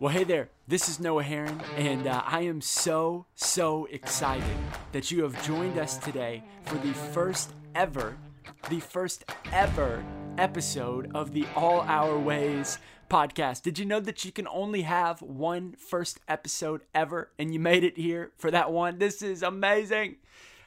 Well, hey there, this is Noah Heron, and uh, I am so, so excited that you have joined us today for the first ever, the first ever episode of the All Our Ways podcast. Did you know that you can only have one first episode ever, and you made it here for that one? This is amazing.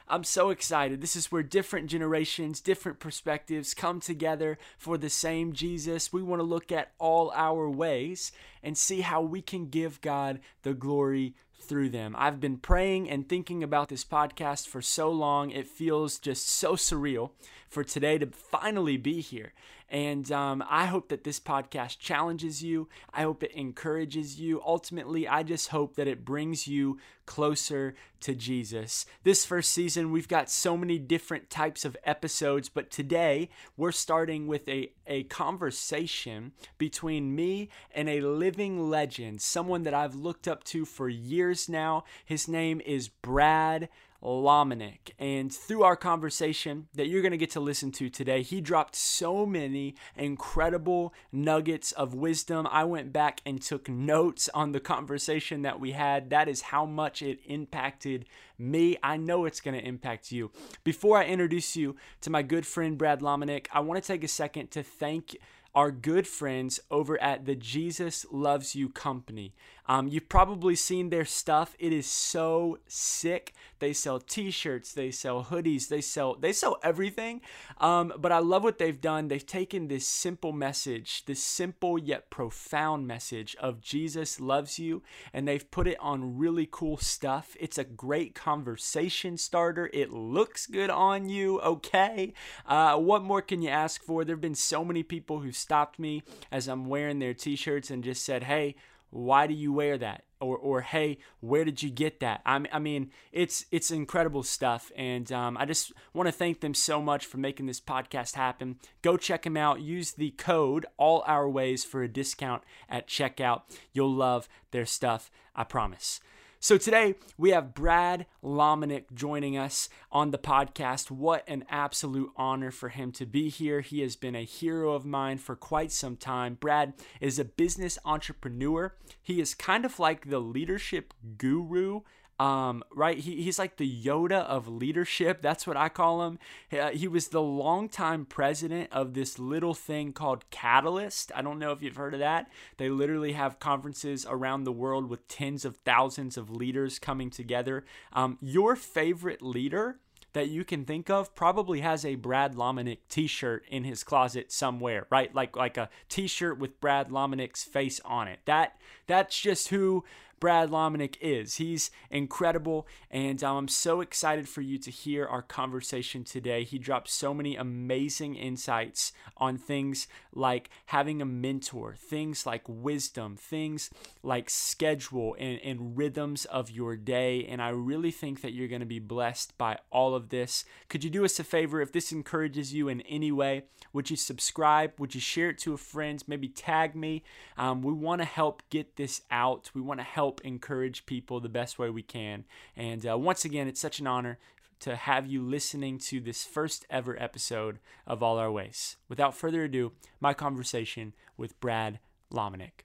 I'm so excited. This is where different generations, different perspectives come together for the same Jesus. We want to look at all our ways and see how we can give God the glory through them. I've been praying and thinking about this podcast for so long. It feels just so surreal for today to finally be here. And um, I hope that this podcast challenges you. I hope it encourages you. Ultimately, I just hope that it brings you closer to Jesus. This first season, we've got so many different types of episodes, but today we're starting with a, a conversation between me and a living legend, someone that I've looked up to for years now. His name is Brad Lomenick. And through our conversation that you're going to get to listen to today, he dropped so many incredible nuggets of wisdom. I went back and took notes on the conversation that we had. That is how much it impacted me. I know it's going to impact you. Before I introduce you to my good friend Brad Lomenick, I want to take a second to thank our good friends over at the Jesus Loves You Company. Um, you've probably seen their stuff. It is so sick. They sell T-shirts, they sell hoodies, they sell they sell everything. Um, but I love what they've done. They've taken this simple message, this simple yet profound message of Jesus loves you, and they've put it on really cool stuff. It's a great conversation starter. It looks good on you. Okay, uh, what more can you ask for? There've been so many people who stopped me as I'm wearing their T-shirts and just said, "Hey." Why do you wear that? Or or hey where did you get that? I, I mean it's it's incredible stuff. And um, i just want to thank them so much for making this podcast happen. Go check them out. Use the code all our ways for a discount at checkout. You'll love their stuff i promise so today we have Brad Lomenick joining us on the podcast. What an absolute honor for him to be here. He has been a hero of mine for quite some time. Brad is a business entrepreneur. He is kind of like the leadership guru um, right? He, he's like the Yoda of leadership. That's what I call him. Uh, he was the longtime president of this little thing called Catalyst. I don't know if you've heard of that. They literally have conferences around the world with tens of thousands of leaders coming together. Um, your favorite leader that you can think of probably has a Brad Lomenick t-shirt in his closet somewhere, right? Like like a t-shirt with Brad Lomenick's face on it. That that's just who Brad Lomenick is. He's incredible, and um, I'm so excited for you to hear our conversation today. He dropped so many amazing insights on things like having a mentor, things like wisdom, things like schedule and, and rhythms of your day. And I really think that you're going to be blessed by all of this. Could you do us a favor if this encourages you in any way? Would you subscribe? Would you share it to a friend? Maybe tag me. Um, we want to help get this out. We want to help help encourage people the best way we can. And uh, once again, it's such an honor to have you listening to this first ever episode of All Our Ways. Without further ado, my conversation with Brad Lomenick.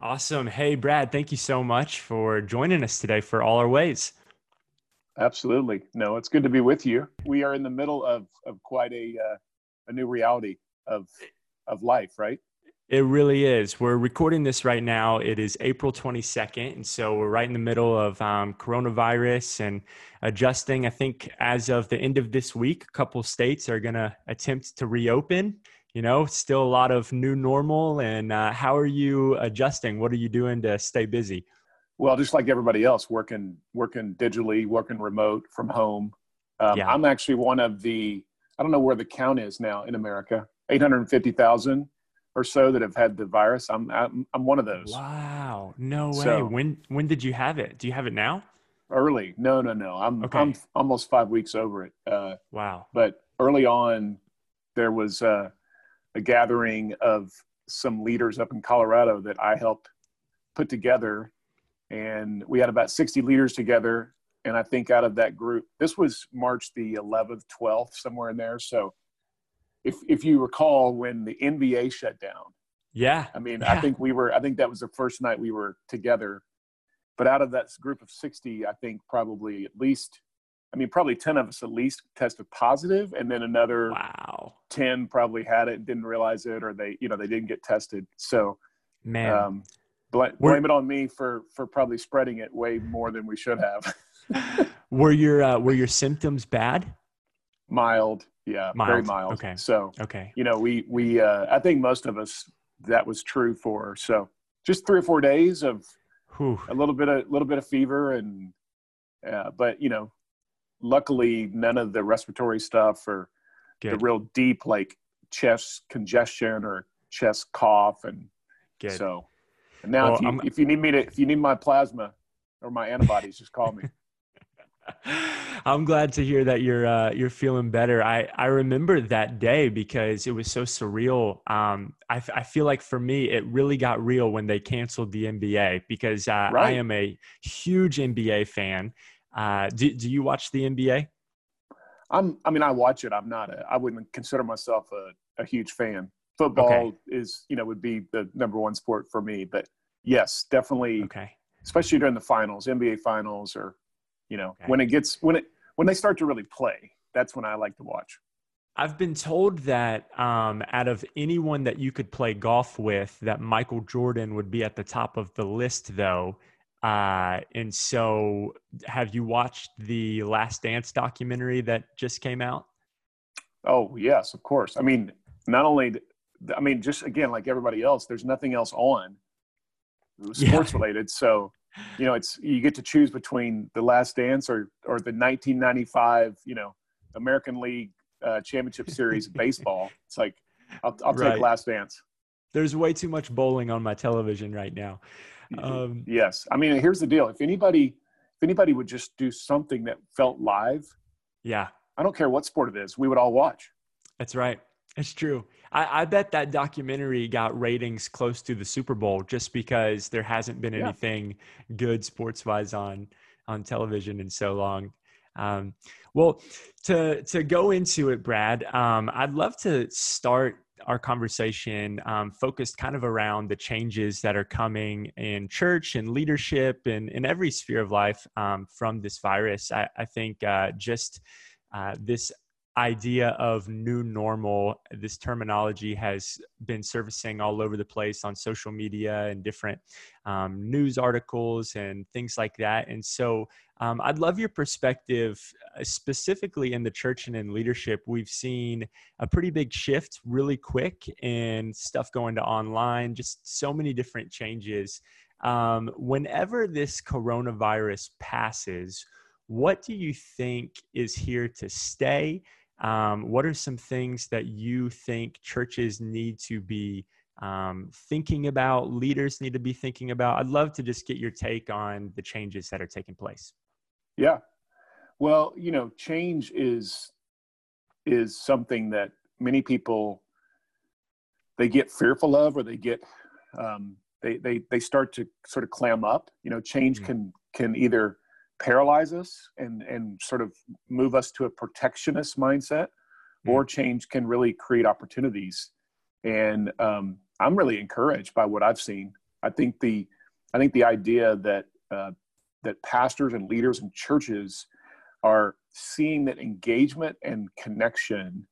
Awesome. Hey, Brad, thank you so much for joining us today for All Our Ways. Absolutely. No, it's good to be with you. We are in the middle of, of quite a, uh, a new reality of, of life, right? It really is. We're recording this right now. It is April 22nd. And so we're right in the middle of um, coronavirus and adjusting. I think as of the end of this week, a couple states are going to attempt to reopen. You know, still a lot of new normal. And uh, how are you adjusting? What are you doing to stay busy? Well, just like everybody else, working working digitally, working remote from home. Um, yeah. I'm actually one of the, I don't know where the count is now in America, 850,000 or so that have had the virus. I'm I'm, I'm one of those. Wow, no way. So, when when did you have it? Do you have it now? Early. No, no, no. I'm okay. I'm almost five weeks over it. Uh, wow. But early on, there was uh, a gathering of some leaders up in Colorado that I helped put together, and we had about 60 leaders together. And I think out of that group, this was March the 11th, 12th, somewhere in there. So if if you recall when the NBA shut down, Yeah. I mean, yeah. I think we were. I think that was the first night we were together. But out of that group of sixty, I think probably at least, I mean, probably ten of us at least tested positive, and then another wow. ten probably had it and didn't realize it, or they, you know, they didn't get tested. So, man, um, bl- blame it on me for for probably spreading it way more than we should have. were your uh, were your symptoms bad? Mild, yeah, Mild. very mild. Okay. So, Okay. you know, we we uh, I think most of us that was true for. So, just three or four days of Whew. a little bit of a little bit of fever and uh, but you know luckily none of the respiratory stuff or the real deep like chest congestion or chest cough and Good. so and now Well, if, you, if you need me to if you need my plasma or my antibodies just call me I'm glad to hear that you're uh, you're feeling better. I I remember that day because it was so surreal. Um, I f- I feel like for me it really got real when they canceled the NBA because uh, I am a huge NBA fan. Uh, do do you watch the NBA? i'm i mean i watch it i'm not a i wouldn't consider myself a, a huge fan football Okay. is you know would be the number one sport for me but yes definitely Okay. especially during the finals, NBA finals, or you know Okay. when it gets when it when they start to really play. That's when I like to watch. I've been told that um, out of anyone that you could play golf with, that Michael Jordan would be at the top of the list, though. Uh, and so, have you watched the Last Dance documentary that just came out? Oh yes, of course. I mean, not only I mean, just again like everybody else, there's nothing else on Yeah. sports related. So you know, it's you get to choose between the Last Dance or or the 1995 you know American League uh, Championship Series baseball. It's like I'll, I'll Right. take Last Dance. There's way too much bowling on my television right now. Um, Yes, I mean, here's the deal: if anybody, if anybody would just do something that felt live, yeah, I don't care what sport it is, we would all watch. that's right. It's true. I, I bet that documentary got ratings close to the Super Bowl just because there hasn't been Yeah. anything good sports wise on on television in so long. Um, well, to to go into it, Brad, um, I'd love to start our conversation um, focused kind of around the changes that are coming in church and leadership and in every sphere of life um, from this virus. I, I think uh, just uh, this idea of new normal, this terminology has been surfacing all over the place on social media and different um, news articles and things like that. And so um, I'd love your perspective, uh, specifically in the church and in leadership. We've seen a pretty big shift really quick and stuff going to online, just so many different changes. Um, whenever this coronavirus passes, what do you think is here to stay? Um, what are some things that you think churches need to be um, thinking about, leaders need to be thinking about? I'd love to just get your take on the changes that are taking place. Yeah. Well, you know, change is is something that many people they get fearful of, or they get um, they they they start to sort of clam up. You know, change Mhm. can can either paralyze us and and sort of move us to a protectionist mindset, or change can really create opportunities. And um, I'm really encouraged by what I've seen. I think the I think the idea that uh, that pastors and leaders and churches are seeing that engagement and connection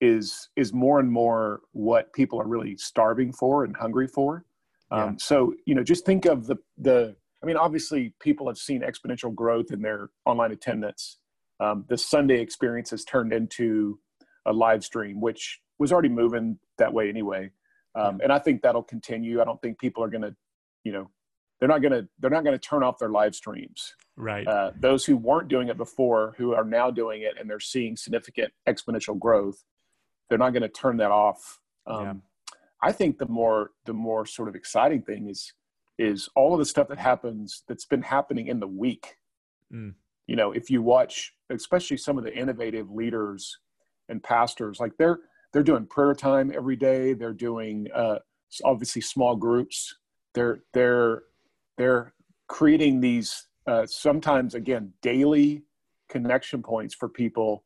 is is more and more what people are really starving for and hungry for. Yeah. Um, so you know, just think of the the. I mean, obviously, people have seen exponential growth in their online attendance. Um, the Sunday experience has turned into a live stream, which was already moving that way anyway. Um, and I think that'll continue. I don't think people are going to, you know, they're not going to they're not going to turn off their live streams. Right. Uh, those who weren't doing it before, who are now doing it, and they're seeing significant exponential growth, they're not going to turn that off. Um, Yeah. I think the more the more sort of exciting thing is is all of the stuff that happens that's been happening in the week. Mm. You know, if you watch, especially some of the innovative leaders and pastors, like they're they're doing prayer time every day. They're doing uh, obviously small groups. They're they're they're creating these uh, sometimes again daily connection points for people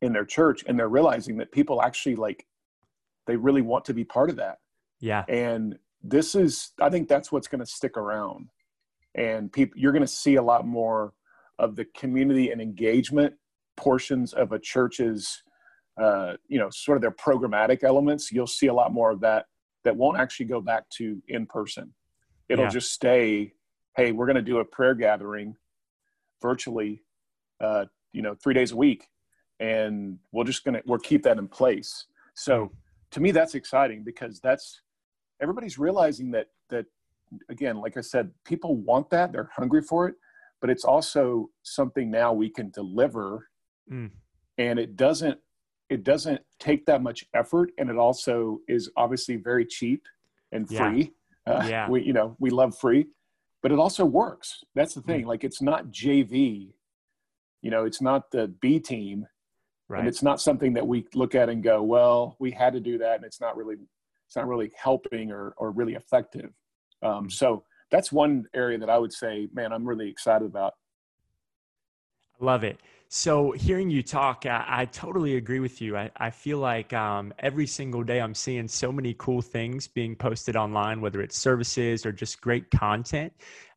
in their church, and they're realizing that people actually like they really want to be part of that. Yeah. And this is, I think that's what's going to stick around. And people, you're going to see a lot more of the community and engagement portions of a church's, uh, you know, sort of their programmatic elements. You'll see a lot more of that that won't actually go back to in person. It'll yeah. just stay. Hey, we're going to do a prayer gathering virtually, uh, you know, three days a week, and we're just going to we'll keep that in place. So to me, that's exciting because that's everybody's realizing that that again, like I said, people want that. They're hungry for it, but it's also something now we can deliver, mm. and it doesn't it doesn't take that much effort, and it also is obviously very cheap and free. Yeah. Uh, yeah. We you know we love free, but it also works. That's the thing. Mm. Like it's not JV. You know, it's not the B team. Right. And it's not something that we look at and go, well, we had to do that, and it's not really it's not really helping or or really effective. Um, so that's one area that I would say, man, I'm really excited about. I love it. So hearing you talk, I, I totally agree with you. I, I feel like um, every single day I'm seeing so many cool things being posted online, whether it's services or just great content.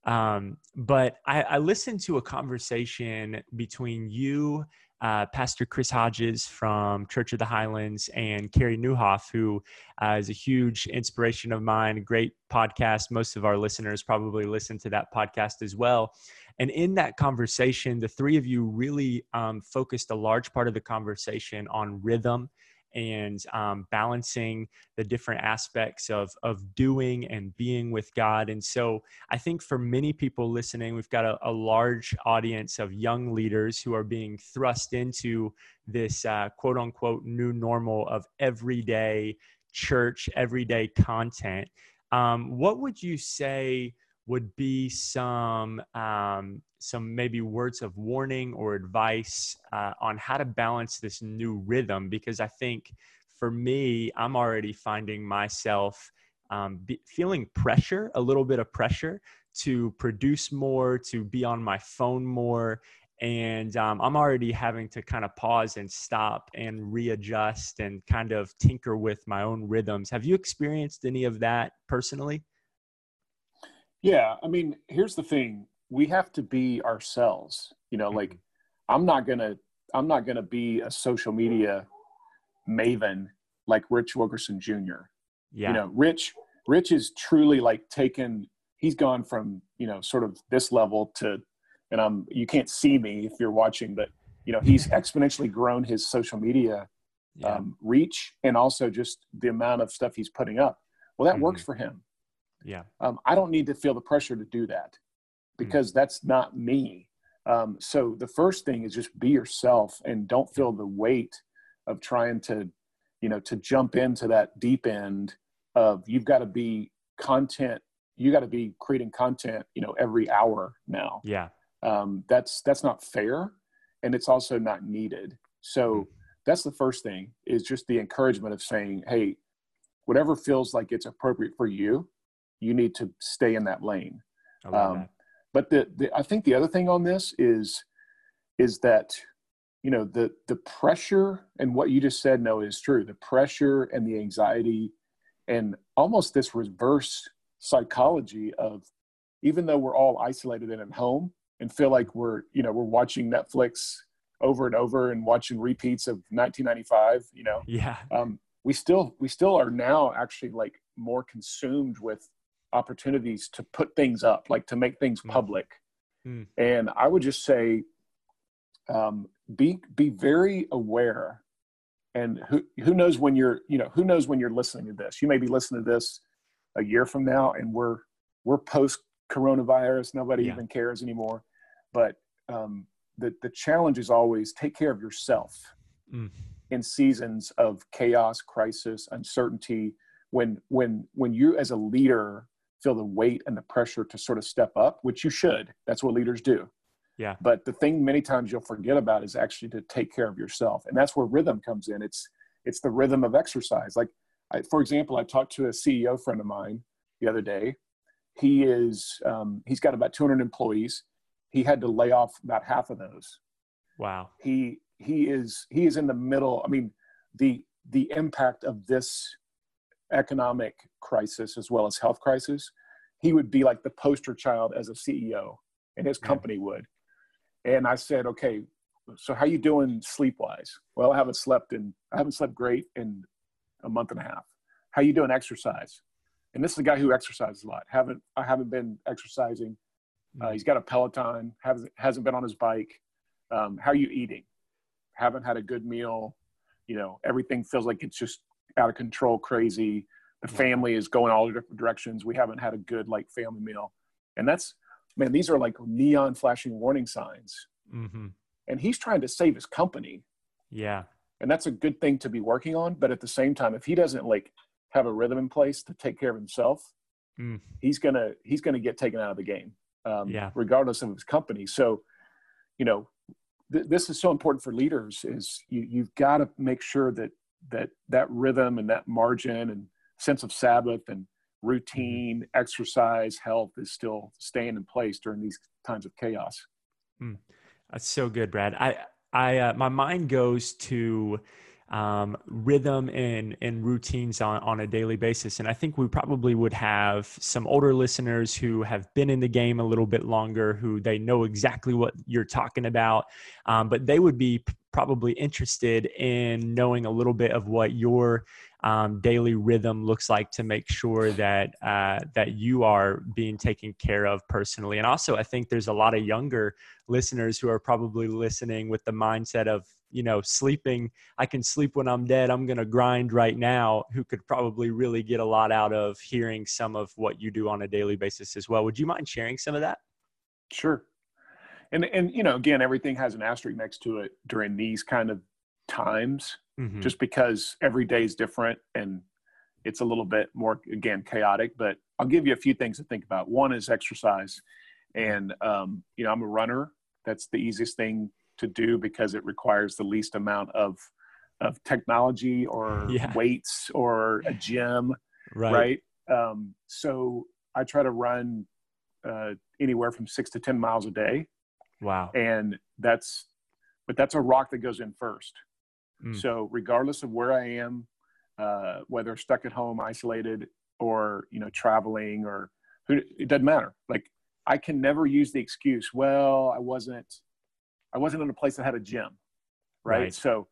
Um, but I, I listened to a conversation between you uh, Pastor Chris Hodges from Church of the Highlands and Carey Nieuwhof, who uh, is a huge inspiration of mine, great podcast. Most of our listeners probably listen to that podcast as well. And in that conversation, the three of you really um, focused a large part of the conversation on rhythm and um, balancing the different aspects of of doing and being with God. And so I think for many people listening, we've got a, a large audience of young leaders who are being thrust into this uh, quote unquote new normal of everyday church, everyday content. Um, what would you say? Would be some um, some maybe words of warning or advice uh, on how to balance this new rhythm because i think for me i'm already finding myself um, be, feeling pressure a little bit of pressure to produce more to be on my phone more. And um, i'm already having to kind of pause and stop and readjust and kind of tinker with my own rhythms. Have you experienced any of that personally yeah, I mean, here's the thing: we have to be ourselves. You know, like mm-hmm. I'm not gonna I'm not gonna be a social media maven like Rich Wilkerson Jr. Yeah. You know, Rich Rich is truly like taken. He's gone from you know sort of this level to, and I'm you can't see me if you're watching, but you know he's exponentially grown his social media yeah. um, reach and also just the amount of stuff he's putting up. Well, that mm-hmm. works for him. Yeah. Um, I don't need to feel the pressure to do that hmm. because mm-hmm. that's not me. Um, so the first thing is just be yourself and don't feel the weight of trying to, you know, to jump into that deep end of you've got to be content. You got to be creating content, you know, every hour now. Yeah. Um, that's that's not fair, and it's also not needed. So mm-hmm. that's the first thing is just the encouragement of saying, hey, whatever feels like it's appropriate for you, you need to stay in that lane. Um, that. But the, the, I think the other thing on this is is that you know the the pressure and what you just said no is true. The pressure and the anxiety and almost this reverse psychology of even though we're all isolated and at home and feel like we're you know we're watching Netflix over and over and watching repeats of 1995 you know yeah um, we still we still are now actually like more consumed with opportunities to put things up, like to make things mm. public. Mm. And I would just say, um, be be very aware. And who who knows when you're you know who knows when you're listening to this? You may be listening to this a year from now, and we're we're post coronavirus. Nobody yeah. even cares anymore. But um, the the challenge is always take care of yourself mm. in seasons of chaos, crisis, uncertainty. When when when you as a leader feel the weight and the pressure to sort of step up, which you should. That's what leaders do. Yeah. But the thing many times you'll forget about is actually to take care of yourself, and that's where rhythm comes in. It's it's the rhythm of exercise. Like, I, for example, I talked to a CEO friend of mine the other day. He is um, he's got about 200 employees. He had to lay off about half of those. Wow. He he is he is in the middle. I mean, the the impact of this economic crisis as well as health crisis, he would be like the poster child as a CEO, and his company would. And I said, okay, so how you doing sleep wise? Well, I haven't slept in I haven't slept great in a month and a half. How you doing exercise? And this is a guy who exercises a lot. Haven't I haven't been exercising. Uh, he's got a Peloton. Hasn't hasn't been on his bike. Um, how are you eating? Haven't had a good meal. You know, everything feels like it's just out of control, crazy. The family is going all different directions. We haven't had a good like family meal, and that's man. These are like neon flashing warning signs. Mm-hmm and he's trying to save his company. Yeah. And that's a good thing to be working on. But at the same time, if he doesn't like have a rhythm in place to take care of himself, mm. he's gonna he's gonna get taken out of the game. Um, yeah. Regardless of his company. So, you know, th- this is so important for leaders. Is you you've got to make sure that that that rhythm and that margin and sense of Sabbath and routine, mm-hmm. exercise, health is still staying in place during these times of chaos. Mm. That's so good, Brad. I, I, uh, my mind goes to um, rhythm and, and routines on, on a daily basis. And I think we probably would have some older listeners who have been in the game a little bit longer, who they know exactly what you're talking about, um, but they would be probably interested in knowing a little bit of what your um, daily rhythm looks like to make sure that uh, that you are being taken care of personally. And also, I think there's a lot of younger listeners who are probably listening with the mindset of you know sleeping i can sleep when i'm dead i'm going to grind right now who could probably really get a lot out of hearing some of what you do on a daily basis as well. Would you mind sharing some of that? Sure. And and you know again everything has an asterisk next to it during these kind of times mm-hmm. just because every day is different and it's a little bit more again chaotic but i'll give you a few things to think about. One is exercise. And um, you know i'm a runner. That's the easiest thing to do because it requires the least amount of of technology or yeah. weights or a gym right, right? Um, so i try to run uh, anywhere from six to ten miles a day wow and that's but that's a rock that goes in first mm. so regardless of where i am uh, whether stuck at home isolated or you know traveling or it doesn't matter like i can never use the excuse well i wasn't I wasn't in a place that had a gym, right? right. So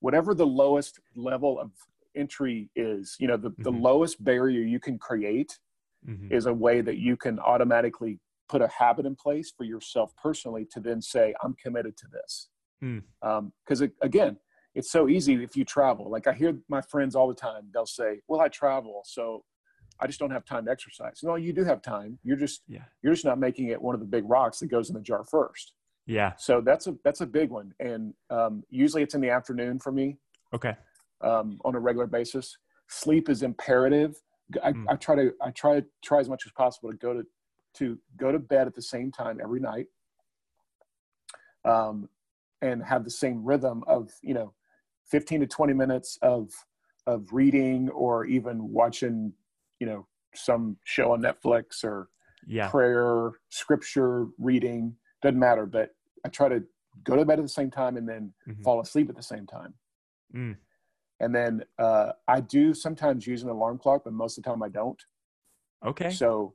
whatever the lowest level of entry is, you know, the, mm-hmm. the lowest barrier you can create mm-hmm. is a way that you can automatically put a habit in place for yourself personally to then say, I'm committed to this. Because mm. um, again, it's so easy if you travel. Like I hear my friends all the time, they'll say, well, I travel. So I just don't have time to exercise. No, you do have time. You're just, yeah. you're just not making it one of the big rocks that goes in the jar first. Yeah. So that's a that's a big one, and um, usually it's in the afternoon for me. Okay. Um, on a regular basis, sleep is imperative. I, mm. I try to I try to try as much as possible to go to to go to bed at the same time every night, um, and have the same rhythm of you know, fifteen to twenty minutes of of reading or even watching you know some show on Netflix or yeah. prayer, scripture reading doesn't matter, but I try to go to bed at the same time and then mm-hmm. fall asleep at the same time. Mm. And then uh, I do sometimes use an alarm clock, but most of the time I don't. Okay. So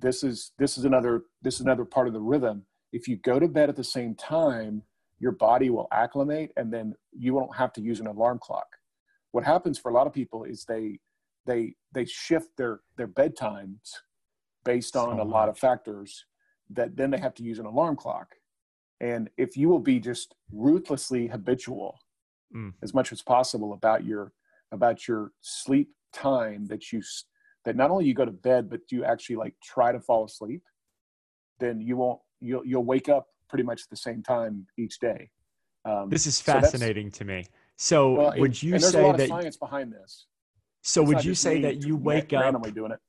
this is this is another this is another part of the rhythm. If you go to bed at the same time, your body will acclimate, and then you won't have to use an alarm clock. What happens for a lot of people is they they they shift their their bedtimes based on so a lot of factors that then they have to use an alarm clock. And if you will be just ruthlessly habitual mm. as much as possible about your about your sleep time that you that not only you go to bed but you actually like try to fall asleep then you won't you'll you'll wake up pretty much at the same time each day. Um, this is fascinating so to me. So well, would you say that science behind this. So it's would you say that you wake up randomly doing it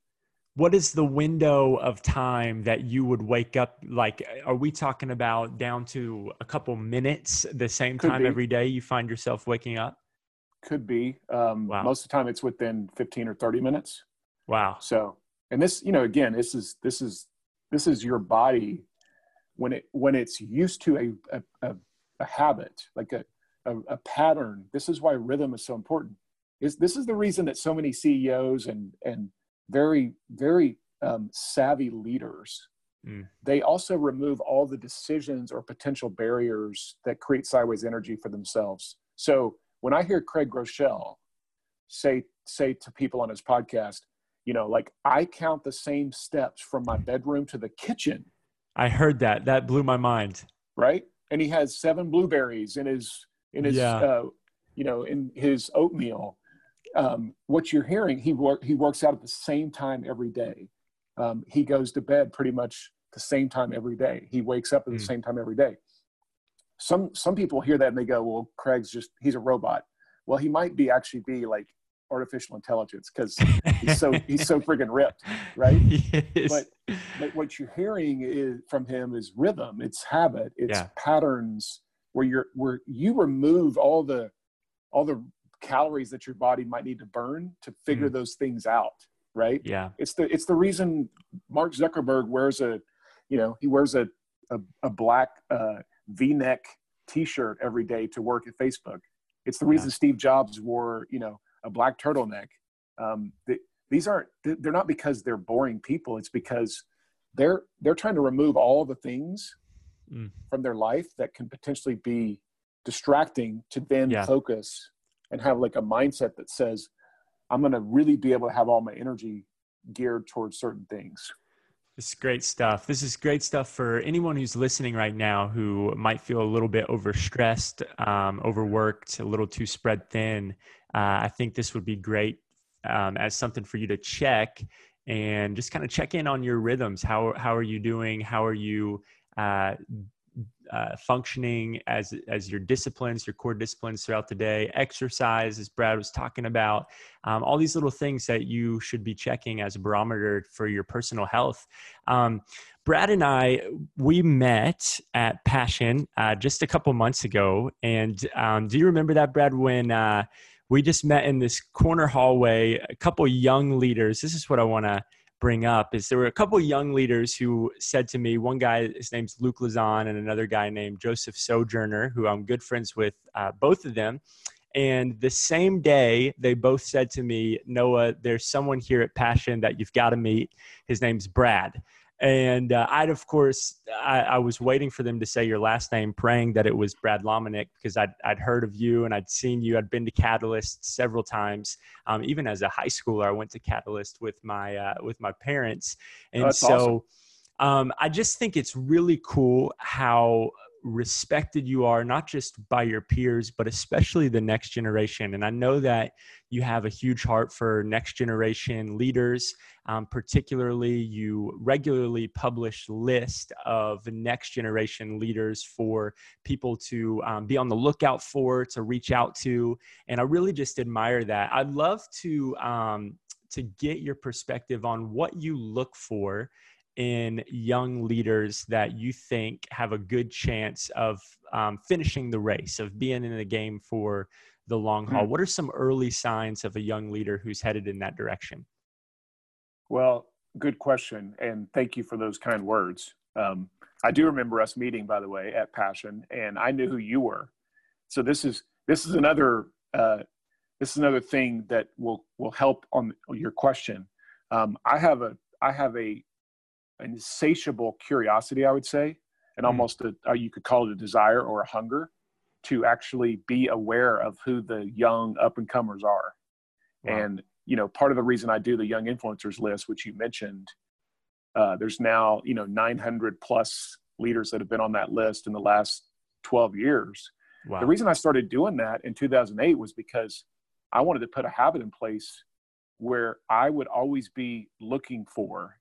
what is the window of time that you would wake up like are we talking about down to a couple minutes the same could time be. every day you find yourself waking up? Could be. Um, wow. most of the time it's within 15 or 30 minutes. Wow. So and this you know again this is this is this is your body when it when it's used to a a, a, a habit like a, a, a pattern. This is why rhythm is so important. Is this is the reason that so many CEOs and and very very um, savvy leaders mm. they also remove all the decisions or potential barriers that create sideways energy for themselves. So when I hear Craig Groeschel say say to people on his podcast, you know, like I count the same steps from my bedroom to the kitchen. I heard that. That blew my mind. Right, and he has seven blueberries in his in his yeah. uh, you know in his oatmeal um, what you're hearing, he work he works out at the same time every day. Um, he goes to bed pretty much the same time every day. He wakes up at the mm. same time every day. Some some people hear that and they go, "Well, Craig's just he's a robot." Well, he might be actually be like artificial intelligence because he's so he's so friggin' ripped, right? Yes. But but what you're hearing is from him is rhythm, it's habit, it's yeah. patterns where you're where you remove all the all the calories that your body might need to burn to figure mm. those things out right yeah it's the it's the reason mark zuckerberg wears a you know he wears a a, a black uh, v-neck t-shirt every day to work at facebook it's the reason yeah. steve jobs wore you know a black turtleneck um, the, these aren't they're not because they're boring people it's because they're they're trying to remove all the things mm. from their life that can potentially be distracting to then yeah. focus and have like a mindset that says i'm going to really be able to have all my energy geared towards certain things this is great stuff. This is great stuff for anyone who's listening right now who might feel a little bit overstressed, um, overworked, a little too spread thin. Uh, I think this would be great um, as something for you to check and just kind of check in on your rhythms. How how are you doing? How are you uh, uh, functioning as as your disciplines, your core disciplines throughout the day, exercise, as Brad was talking about, um, all these little things that you should be checking as a barometer for your personal health. Um, Brad and I, we met at Passion uh, just a couple months ago, and um, do you remember that, Brad? When uh, we just met in this corner hallway, a couple young leaders. This is what I want to bring up is there were a couple young leaders who said to me one guy his name's luke lezon and another guy named joseph sojourner who i'm good friends with uh, both of them. And the same day they both said to me noah there's someone here at passion that you've got to meet. His name's brad and uh, I'd, of course, I, I, was waiting for them to say your last name, praying that it was Brad Lomenick because I'd, I'd heard of you and I'd seen you. I'd been to Catalyst several times. Um, even as a high schooler, I went to Catalyst with my, uh, with my parents. And oh, so awesome. um, I just think it's really cool how respected you are, not just by your peers, but especially the next generation. And I know that you have a huge heart for next generation leaders. Um, particularly, you regularly publish list of next generation leaders for people to um, be on the lookout for, to reach out to. And I really just admire that. I'd love to um, to get your perspective on what you look for in young leaders that you think have a good chance of um, finishing the race, of being in the game for the long haul? Mm-hmm. What are some early signs of a young leader who's headed in that direction? Well, good question. And thank you for those kind words. Um, I do remember us meeting, by the way, at Passion, and I knew who you were. So this is this is another uh, this is another thing that will will help on your question. Um, I have a I have a insatiable curiosity, I would say, and mm. almost a, you could call it a desire or a hunger to actually be aware of who the young up and comers are. Wow. And, you know, part of the reason I do the young influencers list, which you mentioned, uh, there's now, you know, 900 plus leaders that have been on that list in the last 12 years. Wow. The reason I started doing that in 2008 was because I wanted to put a habit in place where I would always be looking for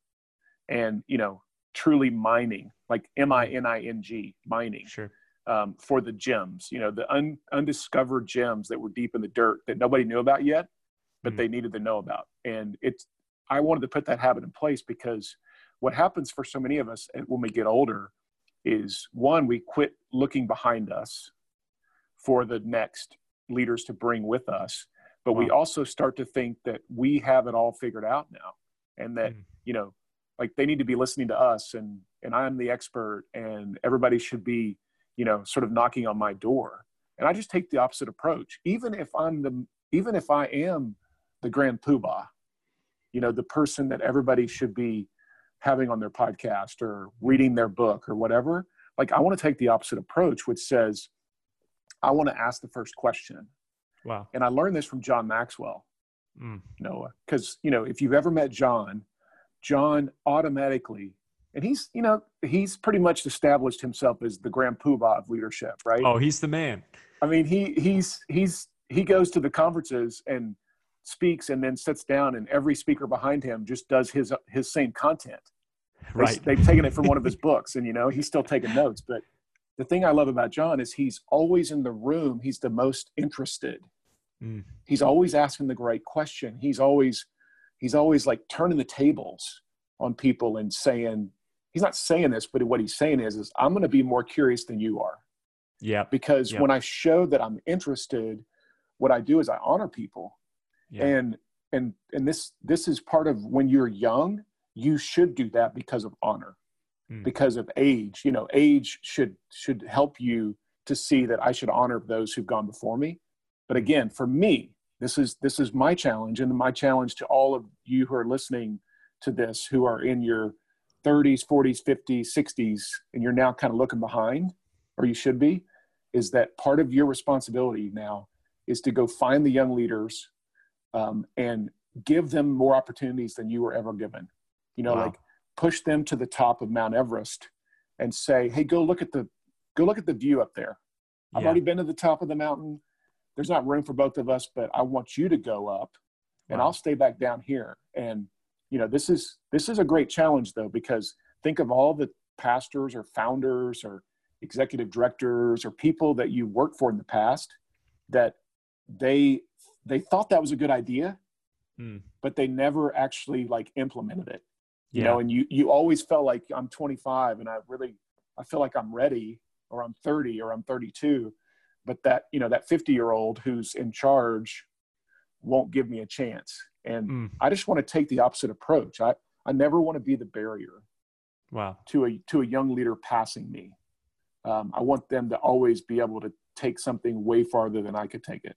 and you know truly mining like m-i-n-i-n-g mining sure. um, for the gems you know the un- undiscovered gems that were deep in the dirt that nobody knew about yet but mm-hmm. they needed to know about and it's i wanted to put that habit in place because what happens for so many of us when we get older is one we quit looking behind us for the next leaders to bring with us but wow. we also start to think that we have it all figured out now and that mm. you know like they need to be listening to us and and i'm the expert and everybody should be you know sort of knocking on my door and i just take the opposite approach even if i'm the even if I am the grand poobah, you know, the person that everybody should be having on their podcast or reading their book or whatever, like I want to take the opposite approach, which says, I want to ask the first question. Wow. And I learned this from John Maxwell, Mm. Noah, because, you know, if you've ever met John, John automatically, and he's, you know, he's pretty much established himself as the grand poobah of leadership, right? Oh, he's the man. I mean, he he's he's he goes to the conferences and speaks and then sits down and every speaker behind him just does his his same content. They- Right. They've taken it from one of his books and you know, he's still taking notes, but the thing I love about John is he's always in the room, he's the most interested. Mm. He's always asking the great question. He's always he's always like turning the tables on people and saying he's not saying this, but what he's saying is is I'm going to be more curious than you are yeah because Yep. when I show that I'm interested, what I do is I honor people. Yeah. And and and this this is part of when you're young, you should do that because of honor. Mm. Because of age. You know, age should should help you to see that I should honor those who've gone before me. But again, for me, this is this is my challenge and my challenge to all of you who are listening to this who are in your 30s, 40s, 50s, 60s and you're now kind of looking behind or you should be is that part of your responsibility now is to go find the young leaders um, and give them more opportunities than you were ever given. You know, Wow. like push them to the top of Mount Everest and say, "Hey, go look at the go look at the view up there. I've Yeah. already been to the top of the mountain. There's not room for both of us, but I want you to go up, and Wow. I'll stay back down here." And you know, this is this is a great challenge though because think of all the pastors or founders or executive directors or people that you worked for in the past that they they thought that was a good idea Mm. but they never actually like implemented it you Yeah. know and you you always felt like i'm 25 and i really i feel like i'm ready or i'm 30 or i'm 32 but that you know that 50 year old who's in charge won't give me a chance and Mm. i just want to take the opposite approach i i never want to be the barrier Wow. to a to a young leader passing me um, i want them to always be able to take something way farther than i could take it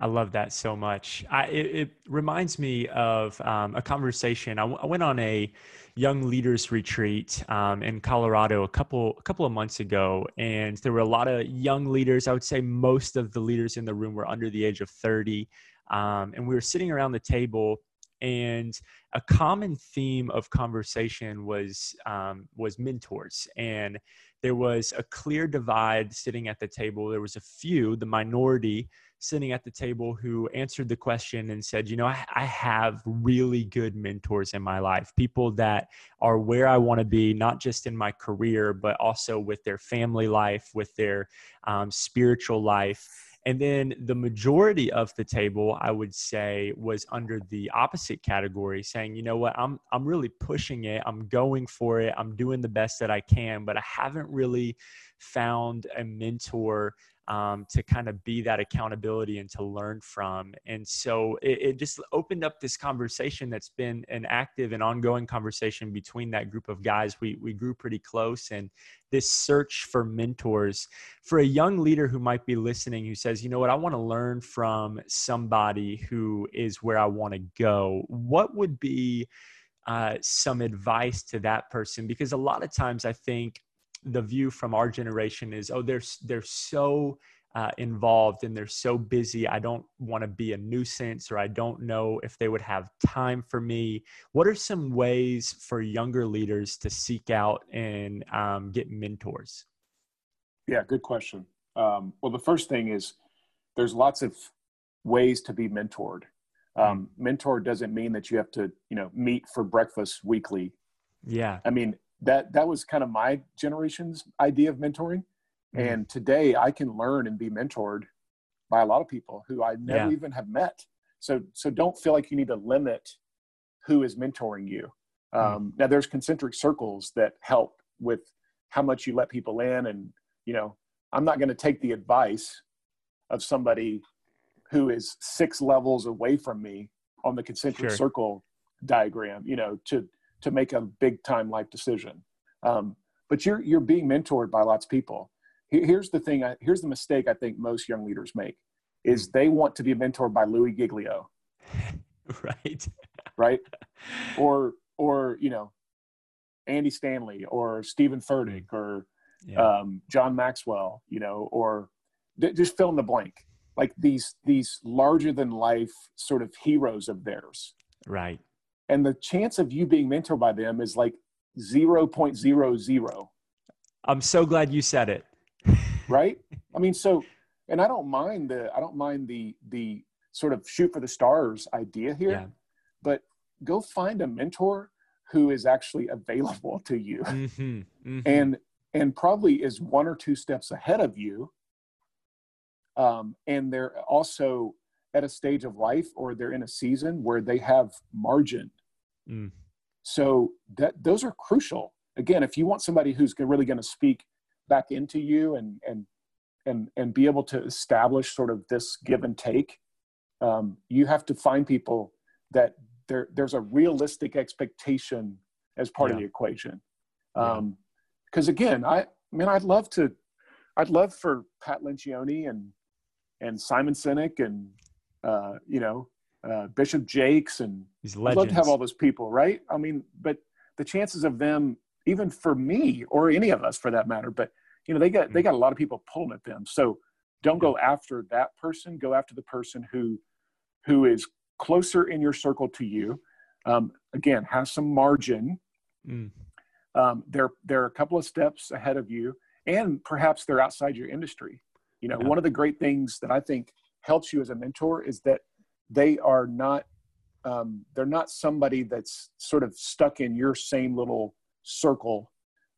I love that so much. I, it, it reminds me of um, a conversation. I, w- I went on a young leaders retreat um, in Colorado a couple a couple of months ago, and there were a lot of young leaders. I would say most of the leaders in the room were under the age of thirty, um, and we were sitting around the table. And a common theme of conversation was um, was mentors, and there was a clear divide sitting at the table. There was a few, the minority, sitting at the table who answered the question and said, You know, I, I have really good mentors in my life, people that are where I want to be, not just in my career, but also with their family life, with their um, spiritual life. And then the majority of the table, I would say, was under the opposite category, saying, you know what, I'm I'm really pushing it, I'm going for it, I'm doing the best that I can, but I haven't really found a mentor um, to kind of be that accountability and to learn from. And so it, it just opened up this conversation that's been an active and ongoing conversation between that group of guys. We, we grew pretty close and this search for mentors for a young leader who might be listening who says, you know what, I want to learn from somebody who is where I want to go. What would be uh, some advice to that person? Because a lot of times I think the view from our generation is oh they're they're so uh, involved and they're so busy i don't want to be a nuisance or i don't know if they would have time for me what are some ways for younger leaders to seek out and um, get mentors Yeah, good question. Um, well, the first thing is there's lots of ways to be mentored. Um, mentor doesn't mean that you have to, you know, meet for breakfast weekly. yeah I mean, that that was kind of my generation's idea of mentoring. Mhm. And today I can learn and be mentored by a lot of people who I never Yeah. even have met. So so don't feel like you need to limit who is mentoring you. Um, Now there's concentric circles that help with how much you let people in, and you know I'm not going to take the advice of somebody who is six levels away from me on the concentric Sure. circle diagram. You know to to make a big time life decision. Um, but you're you're being mentored by lots of people. Here's the thing. I, here's the mistake I think most young leaders make is they want to be mentored by Louie Giglio. right. Right. or, or, you know, Andy Stanley or Steven Furtick or yeah. um, John Maxwell, you know, or th- just fill in the blank. Like these, these larger than life sort of heroes of theirs. Right. And the chance of you being mentored by them is like 0.00. I'm so glad you said it. right? I mean, so and I don't mind the I don't mind the the sort of shoot for the stars idea here, yeah. but go find a mentor who is actually available to you mm-hmm, mm-hmm. and and probably is one or two steps ahead of you um, and they're also at a stage of life or they're in a season where they have margin mm. so that those are crucial again if you want somebody who's really going to speak back into you and and and and be able to establish sort of this give and take um, you have to find people that there there's a realistic expectation as part yeah. of the equation because um, yeah. again i i mean i'd love to i'd love for pat lencioni and and simon sinek and uh, you know uh, bishop jakes and These legends. i'd love to have all those people right i mean but the chances of them even for me or any of us for that matter but you know they got they mm. got a lot of people pulling at them so don't go after that person go after the person who who is closer in your circle to you um, again has some margin mm. um, they're they're a couple of steps ahead of you and perhaps they're outside your industry you know yeah. one of the great things that i think helps you as a mentor is that they are not um, they're not somebody that's sort of stuck in your same little circle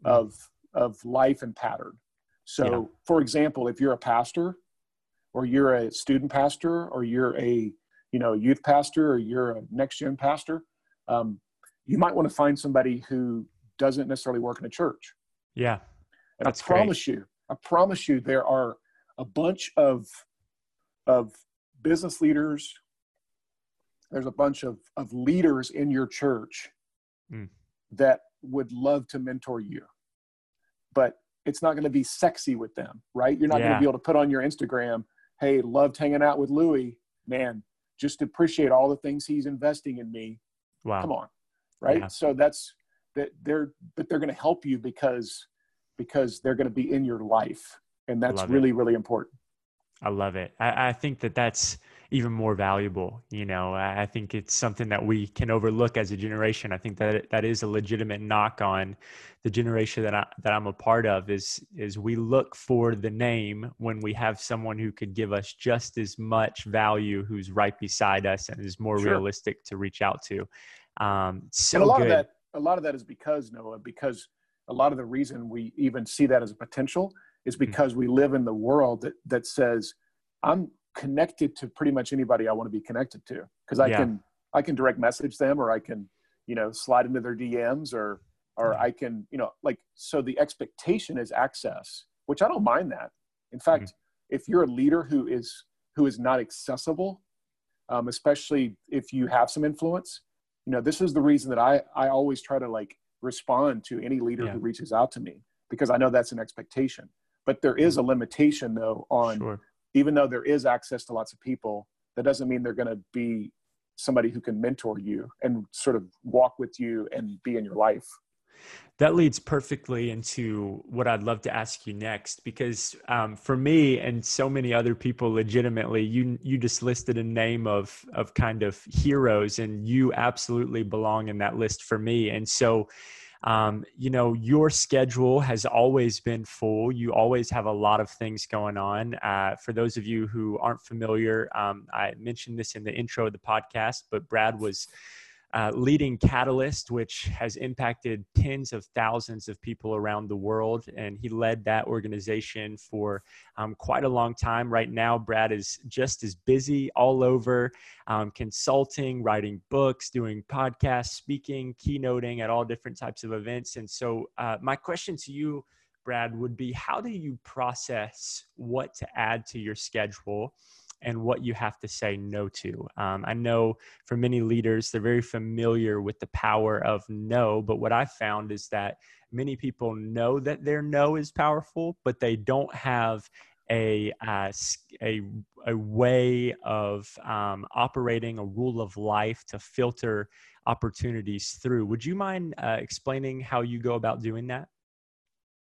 mm. of of life and pattern. So, yeah. for example, if you're a pastor, or you're a student pastor, or you're a you know youth pastor, or you're a next gen pastor, um, you might want to find somebody who doesn't necessarily work in a church. Yeah, and I promise great. you, I promise you, there are a bunch of of business leaders. There's a bunch of of leaders in your church mm. that would love to mentor you but it's not going to be sexy with them, right? You're not yeah. going to be able to put on your Instagram, hey, loved hanging out with Louis. Man, just appreciate all the things he's investing in me. Wow. Come on. Right. Yeah. So that's that they're but they're going to help you because because they're going to be in your life. And that's really, it. really important. I love it. I, I think that that's even more valuable. You know, I think it's something that we can overlook as a generation. I think that that is a legitimate knock on the generation that I that I'm a part of is is we look for the name when we have someone who could give us just as much value who's right beside us and is more sure. realistic to reach out to. Um, so and a lot good. of that a lot of that is because Noah because a lot of the reason we even see that as a potential is hmm. because mm-hmm. we live in the world that that says I'm connected to pretty much anybody I want to be connected to because I yeah. can I can direct message them or I can you know slide into their DMs or or I can you know like so the expectation is access which I don't mind that in fact mm-hmm. if you're a leader who is who is not accessible um, especially if you have some influence you know this is the reason that I I always try to like respond to any leader yeah. who reaches out to me because I know that's an expectation but there is a mm-hmm. limitation though on sure even though there is access to lots of people, that doesn't mean they're going to be somebody who can mentor you and sort of walk with you and be in your life. That leads perfectly into what I'd love to ask you next, because um, for me and so many other people, legitimately, you you just listed a name of of kind of heroes, and you absolutely belong in that list for me. And so, um, you know your schedule has always been full. You always have a lot of things going on. Uh, for those of you who aren't familiar um, i mentioned this in the intro of the podcast but brad was uh, leading Catalyst, which has impacted tens of thousands of people around the world. And he led that organization for um, quite a long time. Right now, Brad is just as busy all over um, consulting, writing books, doing podcasts, speaking, keynoting at all different types of events. And so, uh, my question to you, Brad, would be how do you process what to add to your schedule? And what you have to say no to. Um, I know for many leaders, they're very familiar with the power of no, but what I've found is that many people know that their no is powerful, but they don't have a uh, a a way of um, operating a rule of life to filter opportunities through. Would you mind uh, explaining how you go about doing that?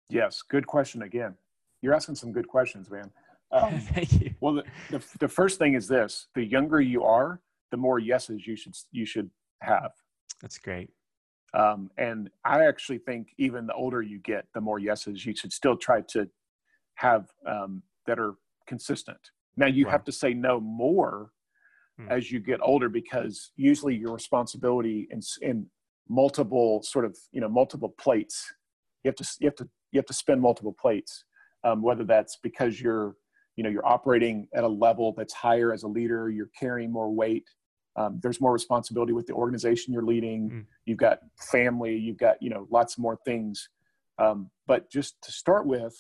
Yes, good question again. You're asking some good questions, man. Um, Thank you. Well, the, the, the first thing is this: the younger you are, the more yeses you should you should have. That's great. Um, and I actually think even the older you get, the more yeses you should still try to have um, that are consistent. Now you wow. have to say no more hmm. as you get older because usually your responsibility in, in multiple sort of you know multiple plates. You have to you have to you have to spend multiple plates. Um, whether that's because you're you know you're operating at a level that's higher as a leader you're carrying more weight um, there's more responsibility with the organization you're leading. Mm. you've got family you've got you know lots more things. Um, but just to start with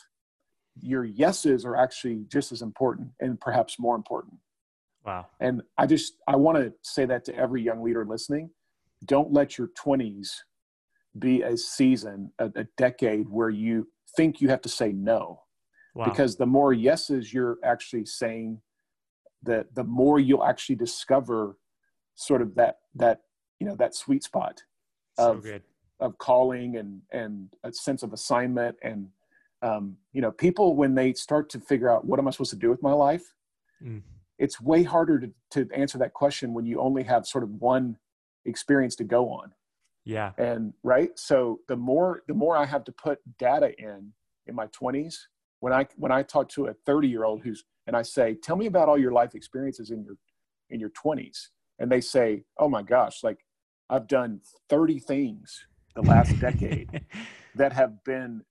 your yeses are actually just as important and perhaps more important. Wow. And i just i want to say that to every young leader listening. Don't let your 20s be a season a, a decade where you think you have to say no wow. because the more yeses you're actually saying that the more you'll actually discover sort of that that you know that sweet spot of so of calling and and a sense of assignment and um, you know people when they start to figure out what am i supposed to do with my life? Mm. it's way harder to, to answer that question when you only have sort of one experience to go on. Yeah. And right? So the more the more i have to put data in in my 20s when I when I talk to a 30 year old who's and I say, tell me about all your life experiences in your in your 20s, and they say, oh my gosh, like I've done 30 things the last decade that have been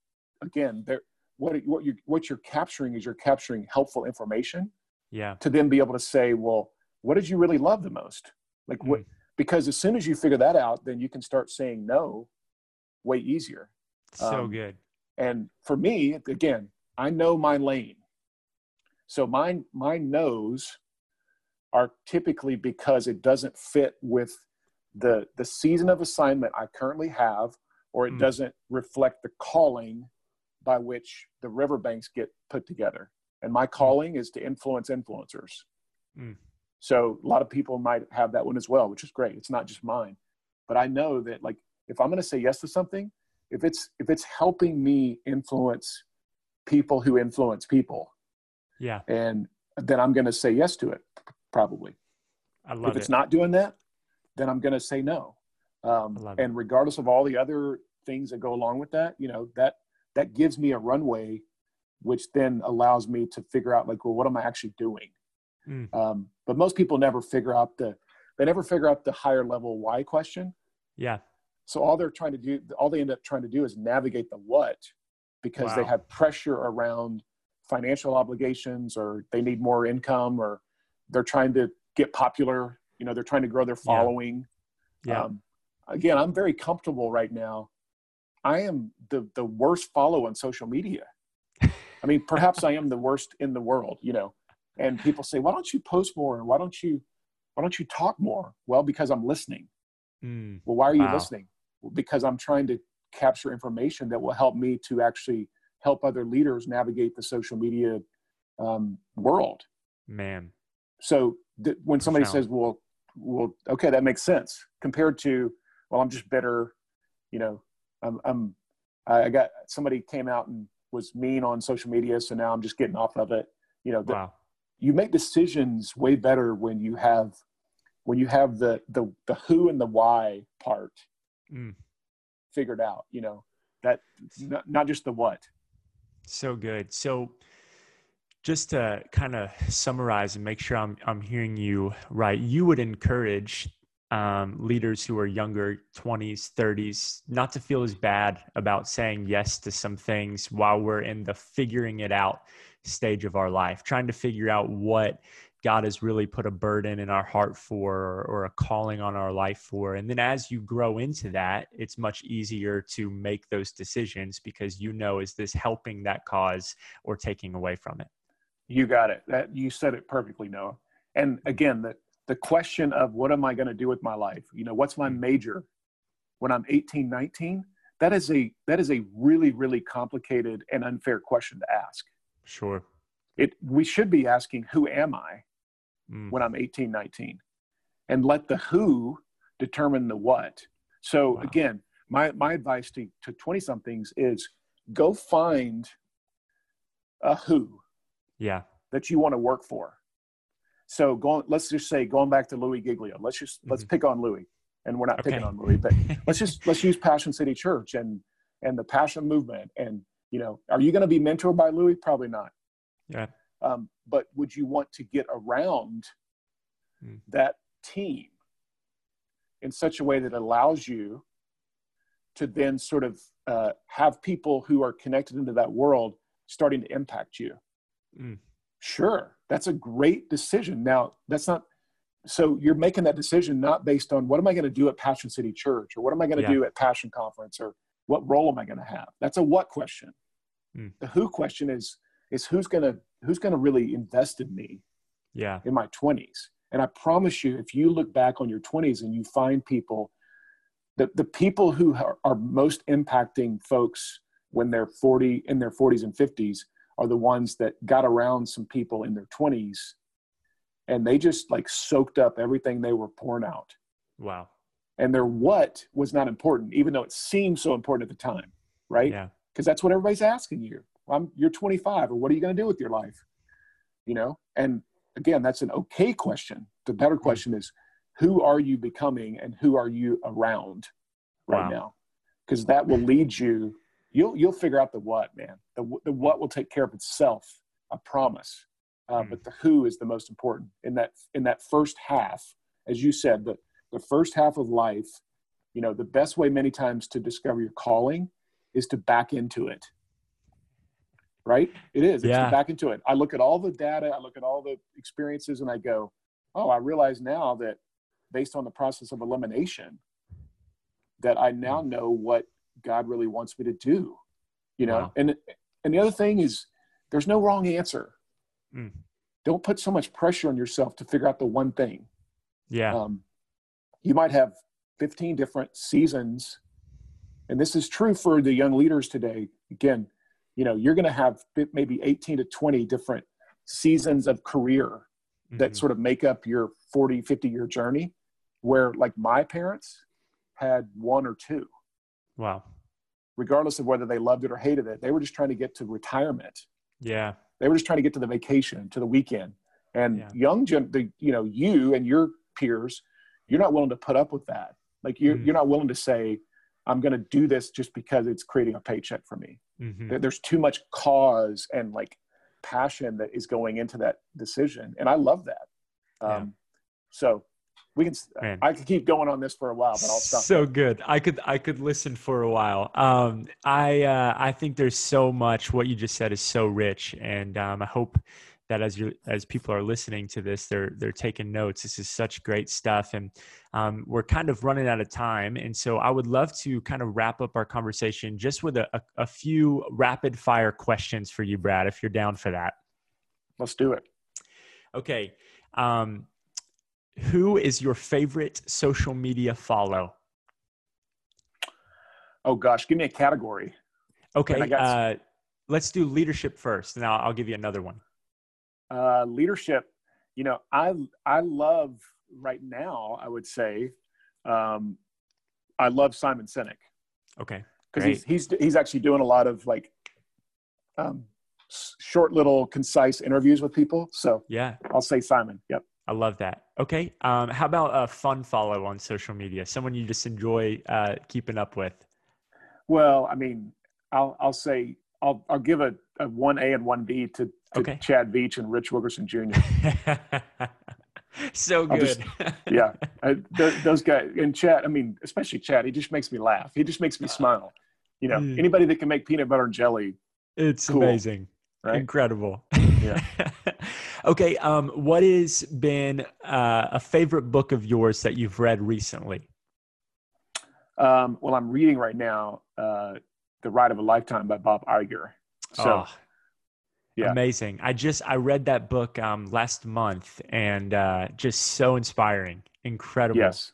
again there what what you what you're capturing is you're capturing helpful information yeah. to then be able to say well what did you really love the most? Like what mm. because as soon as you figure that out then you can start saying no way easier. So um, good. and for me again I know my lane. So my my no's are typically because it doesn't fit with the the season of assignment I currently have, or it mm. doesn't reflect the calling by which the riverbanks get put together. And my hmm. calling is to influence influencers. Mm. So a lot of people might have that one as well, which is great. It's not just mine. But I know that like if I'm going to say yes to something, if it's if it's helping me influence people who influence people. Yeah. And then I'm going to say yes to it, probably. I love it. if it's it. not doing that, then I'm going to say no. Um, and regardless of all the other things that go along with that, you know, that, that gives me a runway, which then allows me to figure out like, well, what am I actually doing? Mm. Um, but most people never figure out the, they never figure out the higher level why question. Yeah. So all they're trying to do, all they end up trying to do is navigate the what because wow. they have pressure around financial obligations or they need more income or they're trying to get popular you know they're trying to grow their following. Yeah, yeah. Um, again i'm very comfortable right now. I am the the worst follow on social media. I mean perhaps i am the worst in the world you know and people say why don't you post more? Why don't you why don't you talk more? Well because i'm listening. Mm, well why are wow. you listening? Well, because i'm trying to capture information that will help me to actually help other leaders navigate the social media um, world. Man. So th- when somebody says, well, well, okay, that makes sense compared to, well, I'm just bitter, you know, I'm, I'm, I got somebody came out and was mean on social media. So now I'm just getting off of it. You know, the, wow. you make decisions way better when you have, when you have the, the, the who and the why part. Mm figured out you know that not, not just the what. So good. So just to kind of summarize and make sure I'm I'm hearing you right, you would encourage um, leaders who are younger, 20s, 30s, not to feel as bad about saying yes to some things while we're in the figuring it out stage of our life, trying to figure out what God has really put a burden in our heart for or, or, a calling on our life for. And then as you grow into that, it's much easier to make those decisions because you know, is this helping that cause or taking away from it? You got it. That you said it perfectly, Noah. And again, the, the question of what am I going to do with my life? You know, what's my mm. major when I'm 18, 19? That is a that is a really, really complicated and unfair question to ask. Sure it we should be asking who am i Mm. when i'm 18 19 and let the who determine the what so Wow. again my my advice to to 20 somethings is go find a who Yeah. that you want to work for so going let's just say going back to louie giglio let's just let's pick on louie and we're not picking Mm-hmm. On louie but let's just let's use passion city church and and the passion movement and you know are you going to be mentored by louie probably not Yeah. Um, but would you want to get around Hmm. that team in such a way that allows you to then sort of uh, have people who are connected into that world starting to impact you Mm. sure that's a great decision now that's not so you're making that decision not based on what am i going to do at passion city church or what am i going to Yeah. do at passion conference or what role am i going to have that's a what question Mm. the who question is is who's going to who's going to really invest in me Yeah. in my 20s and i promise you if you look back on your 20s and you find people the, the people who are, are most impacting folks when they're 40 in their 40s and 50s are the ones that got around some people in their 20s and they just like soaked up everything they were pouring out Wow. and their what was not important even though it seemed so important at the time right Yeah. because that's what everybody's asking you. I'm, you're 25, or what are you going to do with your life? You know, and again, that's an okay question. The better question is, who are you becoming, and who are you around right Wow. now? Because that will lead you. You'll you'll figure out the what, man. The the what will take care of itself. I promise. Uh, Mm. But the who is the most important in that in that first half, as you said, the the first half of life. You know, the best way many times to discover your calling is to back into it. Right? It is. It's Yeah. back into it. I look at all the data, I look at all the experiences, and I go, oh, I realize now that based on the process of elimination, that I now know what God really wants me to do. You know, Wow. and and the other thing is there's no wrong answer. Mm. Don't put so much pressure on yourself to figure out the one thing Yeah. um, you might have 15 different seasons and this is true for the young leaders today again you know you're going to have maybe 18 to 20 different seasons of career that Mhm. sort of make up your 40 50 year journey where like my parents had one or two Wow. regardless of whether they loved it or hated it they were just trying to get to retirement Yeah. they were just trying to get to the vacation to the weekend and Yeah. young gen the, you know you and your peers you're not willing to put up with that like you're, Mm. you're not willing to say i'm going to do this just because it's creating a paycheck for me Mhm. There- there's too much cause and like passion that is going into that decision and i love that um, Yeah. so we can Man. i could keep going on this for a while but i'll stop So good. I could I could listen for a while. Um, I uh, I think there's so much. What you just said is so rich, and um, I hope that as you as people are listening to this, they're they're taking notes. This is such great stuff, and um, we're kind of running out of time. And so I would love to kind of wrap up our conversation just with a, a, a few rapid fire questions for you, Brad, if you're down for that. let's do it Okay. Um, who is your favorite social media follow? oh gosh give me a category Okay, uh, let's do leadership first, and I'll, I'll give you another one. Uh, leadership you know i i love right now i would say um, i love simon sinek Okay, because he's, he's he's actually doing a lot of like um, short little concise interviews with people so yeah, i'll say simon yep I love that. Okay, um, how about a fun follow on social media? Someone you just enjoy uh, keeping up with. well i mean i'll i'll say i'll i'll give a, a 1a and 1b to, to Okay. chad veach and rich wilkerson jr so good. just- yeah I, th- those guys and chad i mean especially chad he just makes me laugh he just makes me smile you know Mm. anybody that can make peanut butter and jelly it's Cool. amazing. right Incredible. Yeah. okay. Um, what has been uh, a favorite book of yours that you've read recently? Um, well, I'm reading right now uh, "The Ride of a Lifetime" by Bob Iger. So Oh, yeah. amazing. I just I read that book um, last month and uh, just so inspiring, incredible. yes,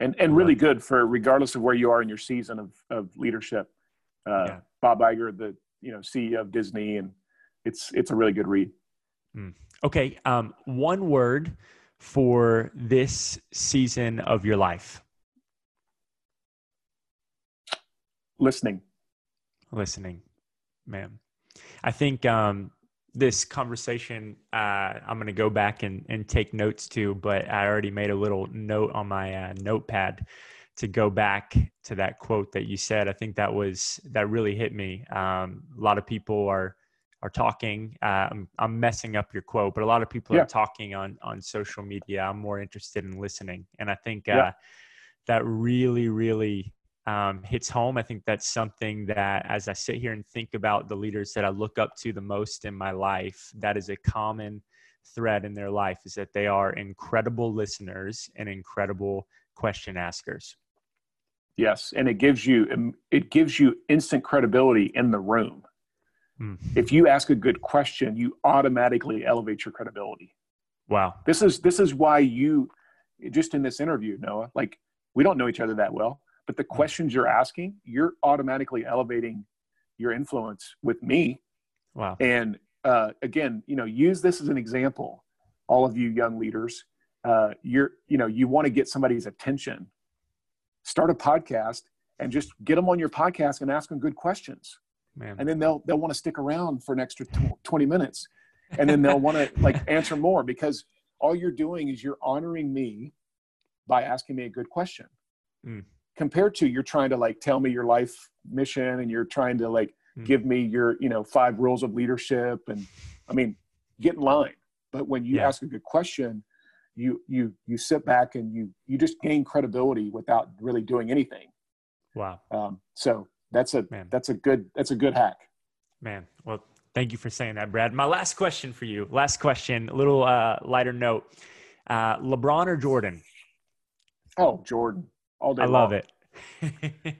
and and really good for regardless of where you are in your season of of leadership. Uh, Yeah. Bob Iger, the you know CEO of Disney, and it's it's a really good read. Mm. Okay. Um, one word for this season of your life. Listening. Listening, ma'am. I think um, this conversation uh, I'm going to go back and, and take notes to, but I already made a little note on my uh, notepad to go back to that quote that you said. I think that was that really hit me. Um, a lot of people are are talking. Uh, I'm, I'm, messing up your quote, but a lot of people yeah. are talking on on social media. I'm more interested in listening, and I think uh, yeah. that really, really um, hits home. I think that's something that, as I sit here and think about the leaders that I look up to the most in my life, that is a common thread in their life is that they are incredible listeners and incredible question askers. Yes, and it gives you um, it gives you instant credibility in the room. Mm. If you ask a good question, you automatically elevate your credibility. Wow. This is this is why you just in this interview, Noah, like we don't know each other that well, but the questions you're asking, you're automatically elevating your influence with me. Wow. And uh, again, you know, use this as an example. All of you young leaders, uh, you're, you know, you want to get somebody's attention start a podcast and just get them on your podcast and ask them good questions. Man. And then they'll they'll want to stick around for an extra 20 minutes. And then they'll want to like answer more because all you're doing is you're honoring me by asking me a good question. Mm. Compared to you're trying to like tell me your life mission and you're trying to like mm. give me your, you know, five rules of leadership and I mean, get in line. But when you yeah. ask a good question, you you you sit back and you you just gain credibility without really doing anything. Wow. Um, so that's a Man. that's a good that's a good hack. Man, well, thank you for saying that, Brad. My last question for you. Last question, a little uh, lighter note. Uh, LeBron or Jordan? Oh, Jordan. All day. I long. love it.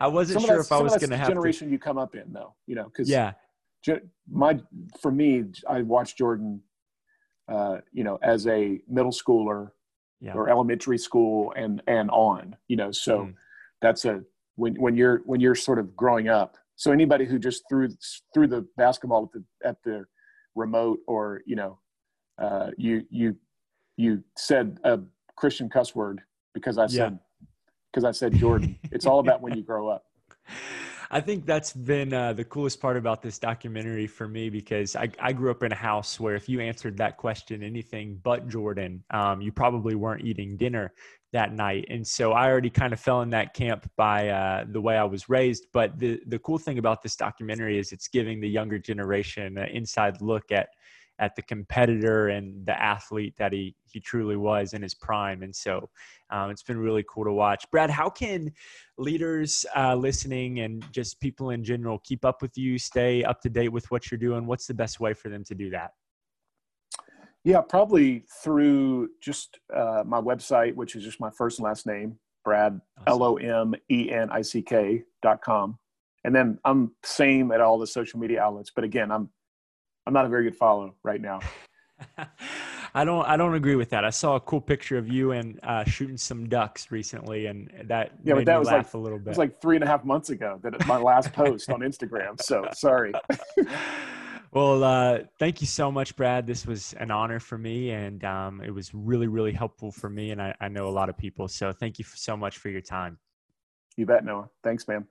I wasn't sure if I was going to have generation to... you come up in though, you know, because yeah, my for me, I watched Jordan uh, you know, as a middle schooler yeah. or elementary school and and on, you know. So mm. that's a when when you're when you're sort of growing up. So anybody who just threw threw the basketball at the at the remote or you know, uh, you you you said a Christian cuss word because I said because I said Jordan. it's all about when you grow up. I think that's been uh, the coolest part about this documentary for me because I, I, grew up in a house where if you answered that question, anything but Jordan, um, you probably weren't eating dinner that night. And so I already kind of fell in that camp by uh, the way I was raised. But the, the cool thing about this documentary is it's giving the younger generation an inside look at at the competitor and the athlete that he he truly was in his prime. And so um, it's been really cool to watch. Brad, how can leaders uh, listening and just people in general keep up with you, stay up to date with what you're doing? What's the best way for them to do that? Yeah, probably through just uh, my website, which is just my first and last name, Brad L O M E N I C K dot com, and then I'm same at all the social media outlets. But again, I'm I'm not a very good follow right now. I don't I don't agree with that. I saw a cool picture of you and uh, shooting some ducks recently, and that yeah, but that was like a little bit. It was like three and a half months ago that my last post on Instagram. So sorry. well, uh, thank you so much, Brad. This was an honor for me, and um, it was really really helpful for me, and I, I know a lot of people. So thank you so much for your time. You bet, Noah. Thanks, man.